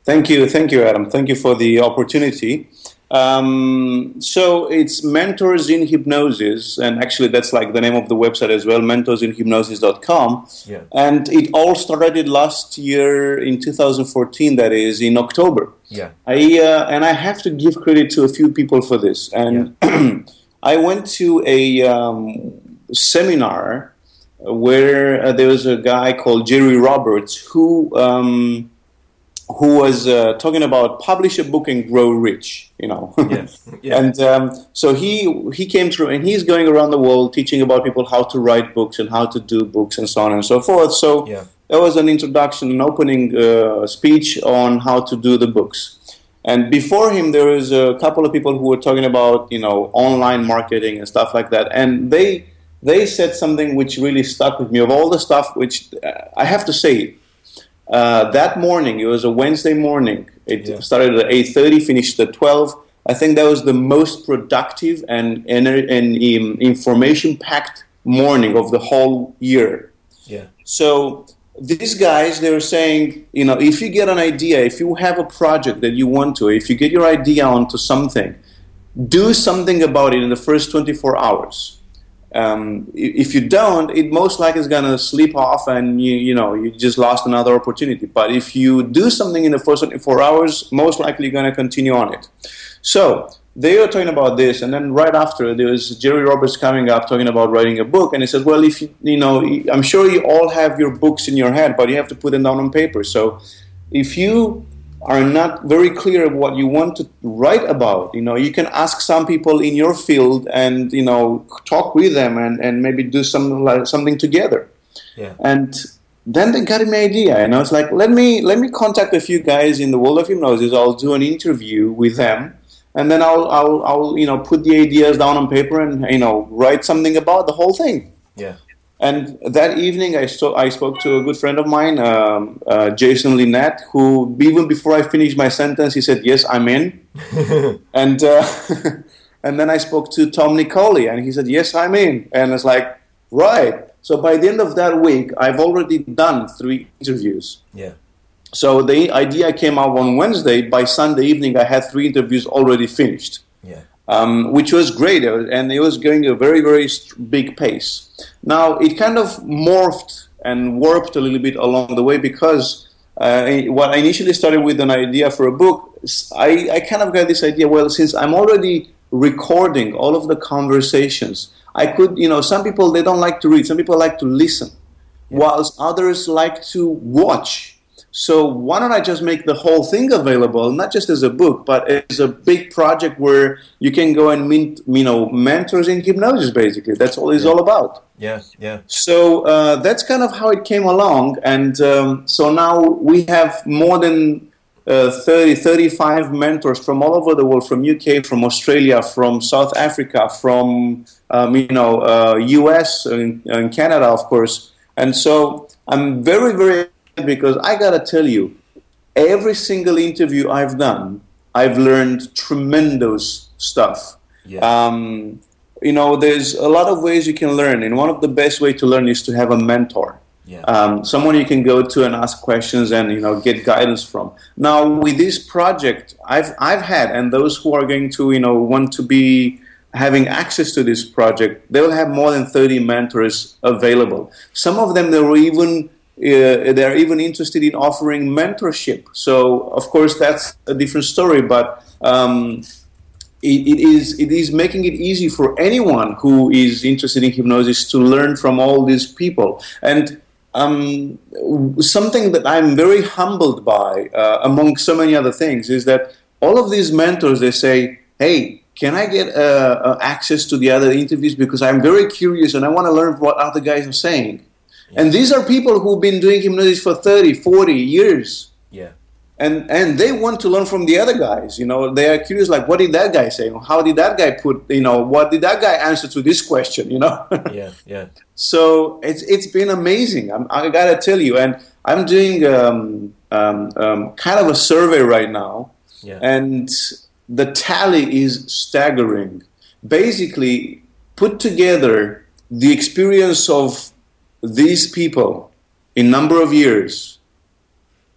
Thank you, thank you, Adam. Thank you for the opportunity. Um, so it's Mentors in Hypnosis, and actually that's like the name of the website as well, mentorsinhypnosis.com. Yeah. And it all started last year in 2014, that is in October. Yeah. I uh, and I have to give credit to a few people for this. And yeah. [clears throat] I went to a um, seminar where uh, there was a guy called Jerry Roberts who. Um, who was uh, talking about publish a book and grow rich. You know, [laughs] Yes. Yeah. and um, so he he came through, and he's going around the world teaching about people how to write books and how to do books and so on and so forth. So Yeah. there was an introduction, an opening uh, speech on how to do the books. And before him, there was a couple of people who were talking about you know online marketing and stuff like that, and they they said something which really stuck with me. Of all the stuff, which uh, I have to say, uh, that morning it was a Wednesday morning. It Yeah. started at eight thirty, finished at twelve. I think that was the most productive and and, and um, information packed morning of the whole year. Yeah. So these guys, they were saying, you know, if you get an idea, if you have a project that you want to, if you get your idea onto something, do something about it in the first 24 hours. Um, if you don't, it most likely is going to slip off and you, you know, you just lost another opportunity. But if you do something in the first 24 hours, most likely you're going to continue on it. So they were talking about this, and then right after there was Jerry Roberts coming up talking about writing a book, and he said, "Well, if you, you know, I'm sure you all have your books in your head, but you have to put them down on paper. So if you are not very clear of what you want to write about, you know, you can ask some people in your field and you know talk with them and, and maybe do something like something together." Yeah. And then they got me an idea, and I was like, let me let me contact a few guys in the world of hypnosis. I'll do an interview with them, and then I'll I'll, I'll you know put the ideas down on paper and you know write something about the whole thing. Yeah. And that evening, I, sto- I spoke to a good friend of mine, um, uh, Jason Linett, who even before I finished my sentence, he said, "Yes, I'm in." [laughs] and uh, [laughs] and then I spoke to Tom Nicoli, and he said, "Yes, I'm in." And it's like, right. So by the end of that week, I've already done three interviews. Yeah. So the idea came out on Wednesday. By Sunday evening, I had three interviews already finished Yeah. Um, which was great, uh, and it was going a very, very big pace. Now, it kind of morphed and warped a little bit along the way because uh, what I initially started with an idea for a book, I kind of got this idea well, since I'm already recording all of the conversations, I could, you know, some people they don't like to read, some people like to listen, whilst others like to watch. So why don't I just make the whole thing available, not just as a book, but as a big project where you can go and meet, you know, mentors in hypnosis. Basically, that's all it's all about. Yeah. Yeah. So uh, that's kind of how it came along, and um, so now we have more than uh, 30, 35 mentors from all over the world, from UK, from Australia, from South Africa, from um, you know uh, US and, and Canada, of course. And so I'm very, very because I gotta tell you, every single interview I've done, I've learned tremendous stuff. Yeah. Um, you know, there's a lot of ways you can learn, and one of the best way to learn is to have a mentor. Yeah. Um, someone you can go to and ask questions and you know get guidance from. Now with this project, I've I've had, and those who are going to you know want to be having access to this project, they will have more than 30 mentors available. Some of them they were even uh, they're even interested in offering mentorship. So of course that's a different story, but. Um, it, it is it is making it easy for anyone who is interested in hypnosis to learn from all these people and um, something that I'm very humbled by, uh, among so many other things, is that all of these mentors they say, "Hey, can I get uh, uh, access to the other interviews because I'm very curious and I want to learn what other guys are saying." And these are people who've been doing hypnosis for 30, 40 years Yeah. and and they want to learn from the other guys. You know, they are curious, like, what did that guy say? How did that guy put? You know, what did that guy answer to this question? You know, [laughs] Yeah. Yeah. so it's it's been amazing. I'm, I gotta tell you, and I'm doing um, um, um, kind of a survey right now, Yeah. and the tally is staggering. Basically, put together the experience of these people in number of years,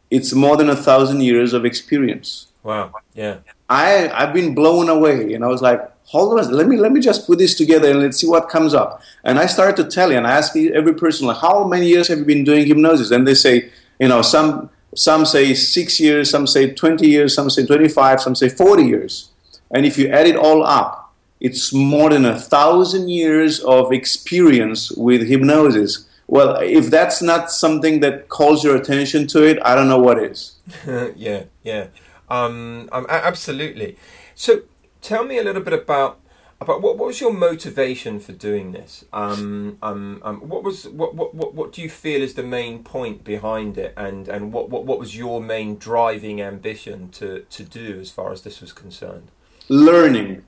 it's more than a thousand years of experience. Wow. Yeah. I I've been blown away, and I was like, hold on, let me let me just put this together and let's see what comes up. And I started to tell you, and I asked every person, like, how many years have you been doing hypnosis? And they say, you know, some some say six years, some say twenty years, some say twenty five, some say forty years. And if you add it all up, it's more than a thousand years of experience with hypnosis, well, if that's not something that calls your attention to it, I don't know what is. [laughs] yeah, yeah, um, um, absolutely. So, tell me a little bit about about what, what was your motivation for doing this? Um, um, um, what was what, what, what, what do you feel is the main point behind it, and, and what, what, what was your main driving ambition to, to do as far as this was concerned? Learning.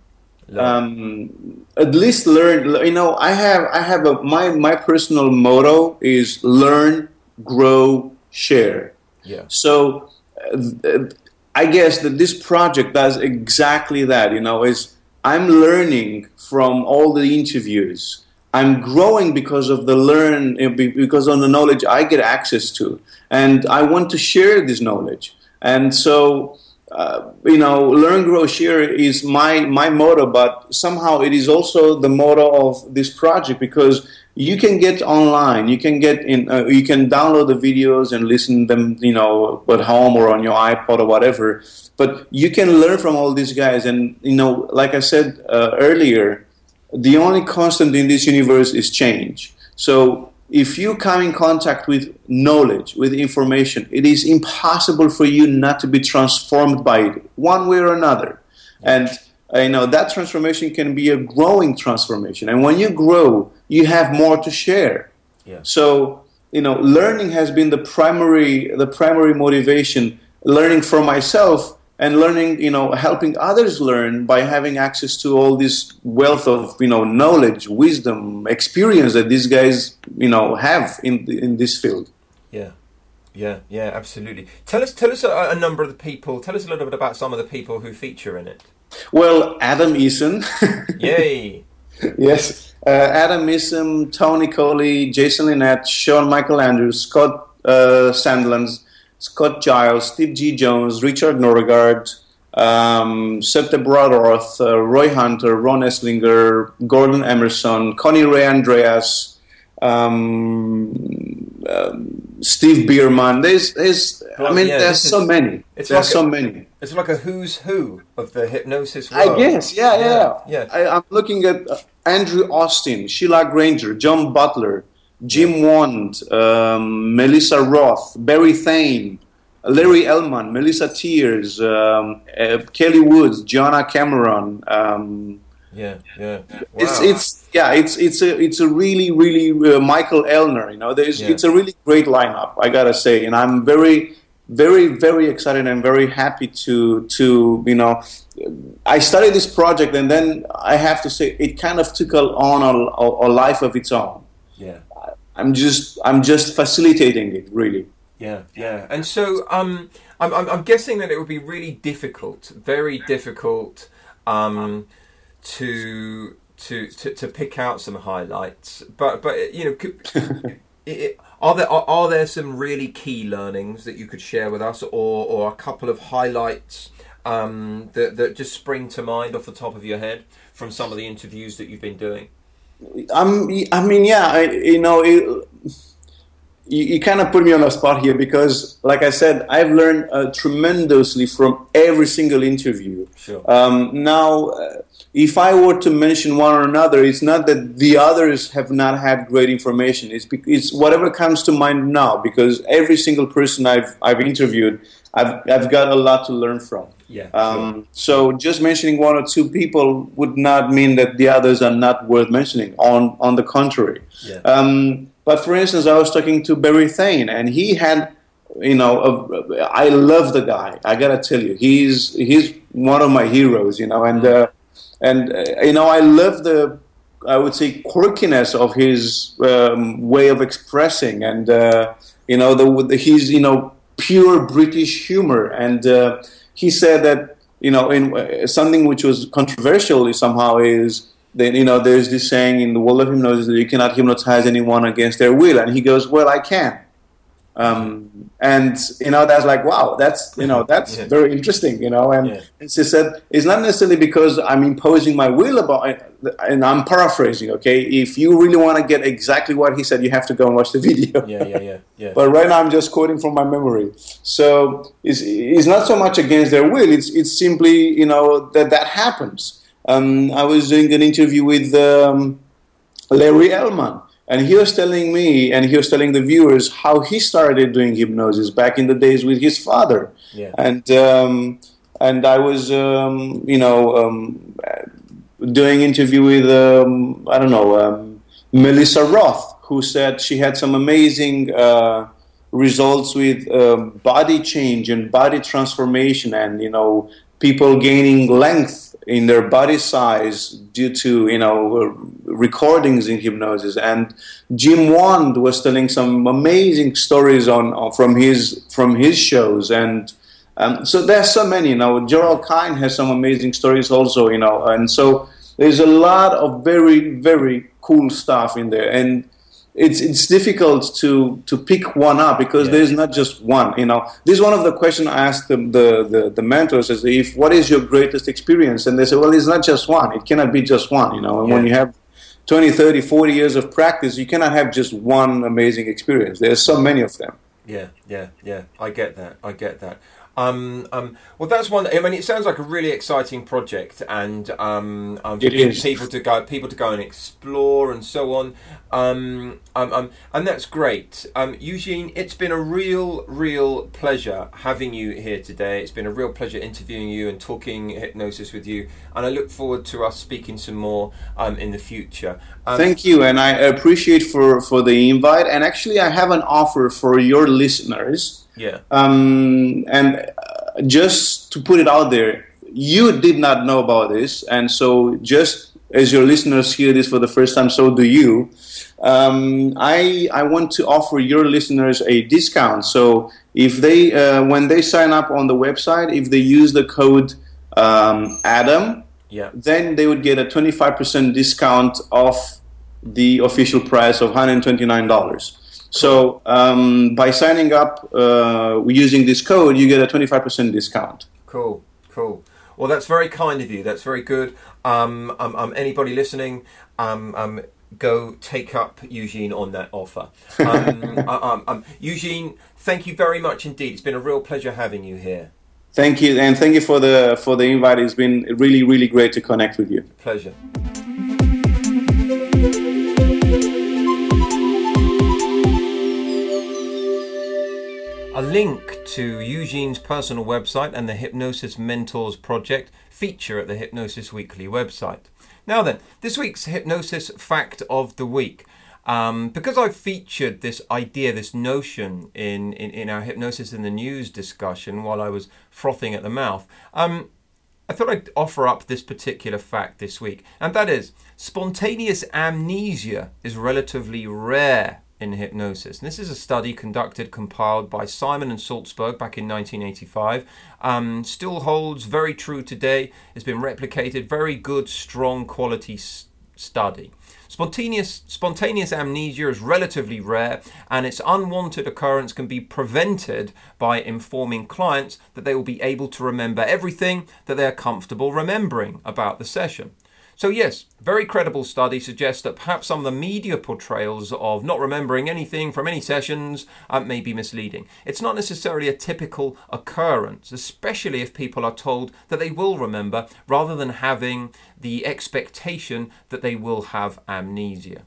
Um, at least learn. You know, I have I have a my my personal motto is learn, grow, share. Yeah. So, uh, I guess that this project does exactly that. You know, is I'm learning from all the interviews. I'm growing because of the learn because of the knowledge I get access to, and I want to share this knowledge. And so, uh, you know, learn, grow, share is my my motto. But somehow it is also the motto of this project because you can get online, you can get in, uh, you can download the videos and listen them, you know, at home or on your iPod or whatever. But you can learn from all these guys, and you know, like I said uh, earlier, the only constant in this universe is change. So if you come in contact with knowledge, with information, it is impossible for you not to be transformed by it, one way or another. And uh, you know that transformation can be a growing transformation, and when you grow, you have more to share. Yeah. So you know, learning has been the primary the primary motivation. Learning for myself and learning, you know, helping others learn by having access to all this wealth of, you know, knowledge, wisdom, experience that these guys, you know, have in in this field. Yeah, yeah, yeah, absolutely. Tell us, tell us a, a number of the people. Tell us a little bit about some of the people who feature in it. Well, Adam Eason. [laughs] Yay. yes, uh, Adam Eason, Tony Coley, Jason Linett, Sean Michael Andrews, Scott uh, Sandlands. Scott Giles, Steve G. Jones, Richard Nongard, um, Septe Broadorth, uh, Roy Hunter, Ron Eslinger, Gordon Emmerson, Connie Ray Andreas, um, um, Steve Bierman. There's, there's well, I mean, yeah, there's so is, many. It's there's like so a, many. It's like a who's who of the hypnosis world. I guess, yeah, yeah. yeah. yeah. I, am looking at uh, Andrew Austin, Sheila Granger, John Butler, Jim Wand, um, Melissa Roth, Barry Thain, Larry Elman, Melissa Tiers, um, uh, Kelly Woods, Jonna Cameron. Um, yeah, yeah. Wow. It's it's yeah, it's it's a it's a really really uh, Michael Ellner. You know, there's yeah. it's a really great lineup. I gotta say, and I'm very very very excited and very happy to to you know I started this project and then I have to say it kind of took on a, a life of its own. I'm just I'm just facilitating it really. Yeah, yeah. And so um, I'm, I'm, I'm guessing that it would be really difficult, very difficult um, to, to to to pick out some highlights. But but you know, could, [laughs] it, are there are, are, there some really key learnings that you could share with us, or or a couple of highlights um, that that just spring to mind off the top of your head from some of the interviews that you've been doing? Um, I mean, yeah, I, you know, it, you, you kind of put me on the spot here because, like I said, I've learned uh, tremendously from every single interview. Sure. Um, now, uh, if I were to mention one or another, it's not that the others have not had great information. It's, it's whatever comes to mind now because every single person I've, I've interviewed, I've, I've got a lot to learn from. Yeah. Um, sure. So just mentioning one or two people would not mean that the others are not worth mentioning. On on the contrary. Yeah. Um, but for instance, I was talking to Barry Thain, and he had, you know, a, I love the guy. I gotta tell you, he's he's one of my heroes. You know, and uh, and uh, you know, I love the I would say quirkiness of his um, way of expressing, and uh, you know, the, the he's you know pure British humor and uh, he said that you know in uh, something which was controversial somehow is that you know there's this saying in the world of hypnosis that you cannot hypnotize anyone against their will, and he goes, well, I can. Um, and you know that's like wow that's you know that's yeah. very interesting you know and yeah. she said it's not necessarily because i'm imposing my will about it and i'm paraphrasing okay if you really want to get exactly what he said you have to go and watch the [laughs] video yeah yeah yeah, yeah. but right now i'm just quoting from my memory so it's, it's not so much against their will it's it's simply you know that that happens um, i was doing an interview with um, larry elman and he was telling me and he was telling the viewers how he started doing hypnosis back in the days with his father Yeah. and um, and I was um, you know um, doing interview with um, I don't know um, Melissa Roth who said she had some amazing uh, results with um, body change and body transformation and you know people gaining length in their body size due to you know recordings in hypnosis. And Jim Wand was telling some amazing stories on, on from his from his shows. And um, so there's so many you know. Gerald Kein has some amazing stories also you know. And so there's a lot of very very cool stuff in there. And it's it's difficult to to pick one up because Yeah. there's not just one. You know, this is one of the questions I asked the, the the the mentors is if what is your greatest experience, and they say, well, it's not just one. It cannot be just one. You know, and when you have 20, 30, 40 years of practice, you cannot have just one amazing experience. There's so many of them. Yeah, yeah, yeah. I get that. I get that. Um, um, well, that's one. I mean, it sounds like a really exciting project, and um, um, people to go, people to go and explore, and so on. Um, um, um, and that's great. Um, Eugene, it's been a real, real pleasure having you here today. It's been a real pleasure interviewing you and talking hypnosis with you, and I look forward to us speaking some more um, in the future. Um, Thank you, and I appreciate for for the invite. And actually, I have an offer for your listeners. Yeah, um, and uh, just to put it out there, you did not know about this, and so just as your listeners hear this for the first time, so do you. Um, I I want to offer your listeners a discount. So if they uh, when they sign up on the website, if they use the code um, Adam, yeah. then they would get a 25% discount off the official price of $129. So um, by signing up uh, using this code, you get a 25% discount. Cool, cool. Well, that's very kind of you. That's very good. Um, um, um, anybody listening, um, um, go take up Eugene on that offer. Um, [laughs] uh, Eugene, thank you very much indeed. It's been a real pleasure having you here. Thank you, and thank you for the for the invite. It's been really, really great to connect with you. Pleasure. A link to Eugene's personal website and the Hypnosis Mentors Project feature at the Hypnosis Weekly website. Now then, this week's Hypnosis Fact of the Week. Um, because I've featured this idea, this notion in, in, in our Hypnosis in the News discussion while I was frothing at the mouth, um, I thought I'd offer up this particular fact this week, and that is spontaneous amnesia is relatively rare in hypnosis. And this is a study conducted, compiled by Simon and Salzberg back in 1985. Um, still holds very true today. It's been replicated. Very good, strong quality s- study. Spontaneous, spontaneous amnesia is relatively rare, and its unwanted occurrence can be prevented by informing clients that they will be able to remember everything that they are comfortable remembering about the session. So, yes, very credible study suggests that perhaps some of the media portrayals of not remembering anything from any sessions uh, may be misleading. It's not necessarily a typical occurrence, especially if people are told that they will remember rather than having the expectation that they will have amnesia.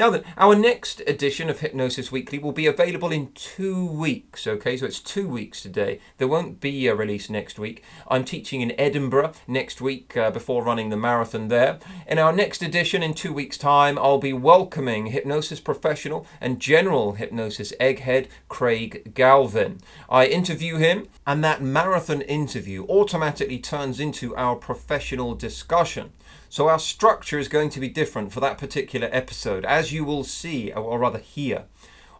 Now then, our next edition of Hypnosis Weekly will be available in two weeks. Okay, so it's two weeks today. There won't be a release next week. I'm teaching in Edinburgh next week uh, before running the marathon there. In our next edition, in two weeks' time, I'll be welcoming hypnosis professional and general hypnosis egghead Craig Galvin. I interview him, and that marathon interview automatically turns into our professional discussion. So our structure is going to be different for that particular episode, as you will see, or rather hear.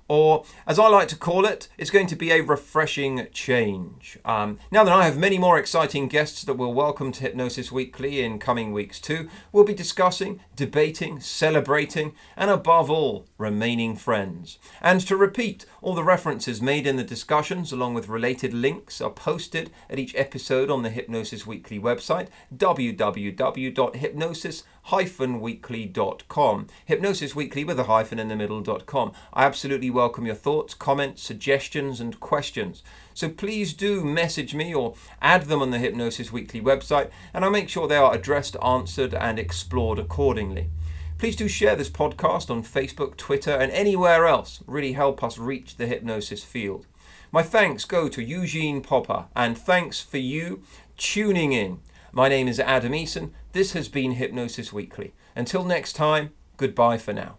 Or, as I like to call it, it's going to be a refreshing change. Um, now that I have many more exciting guests that we'll welcome to Hypnosis Weekly in coming weeks too, we'll be discussing, debating, celebrating, and above all, remaining friends. And to repeat, all the references made in the discussions, along with related links, are posted at each episode on the Hypnosis Weekly website, www.hypnosis-weekly.com. Hypnosis Weekly with a hyphen in the middle.com. I absolutely welcome your thoughts, comments, suggestions, and questions. So please do message me or add them on the Hypnosis Weekly website, and I'll make sure they are addressed, answered, and explored accordingly. Please do share this podcast on Facebook, Twitter, and anywhere else. Really help us reach the hypnosis field. My thanks go to Eugene Popper, and thanks for you tuning in. My name is Adam Eason. This has been Hypnosis Weekly. Until next time, goodbye for now.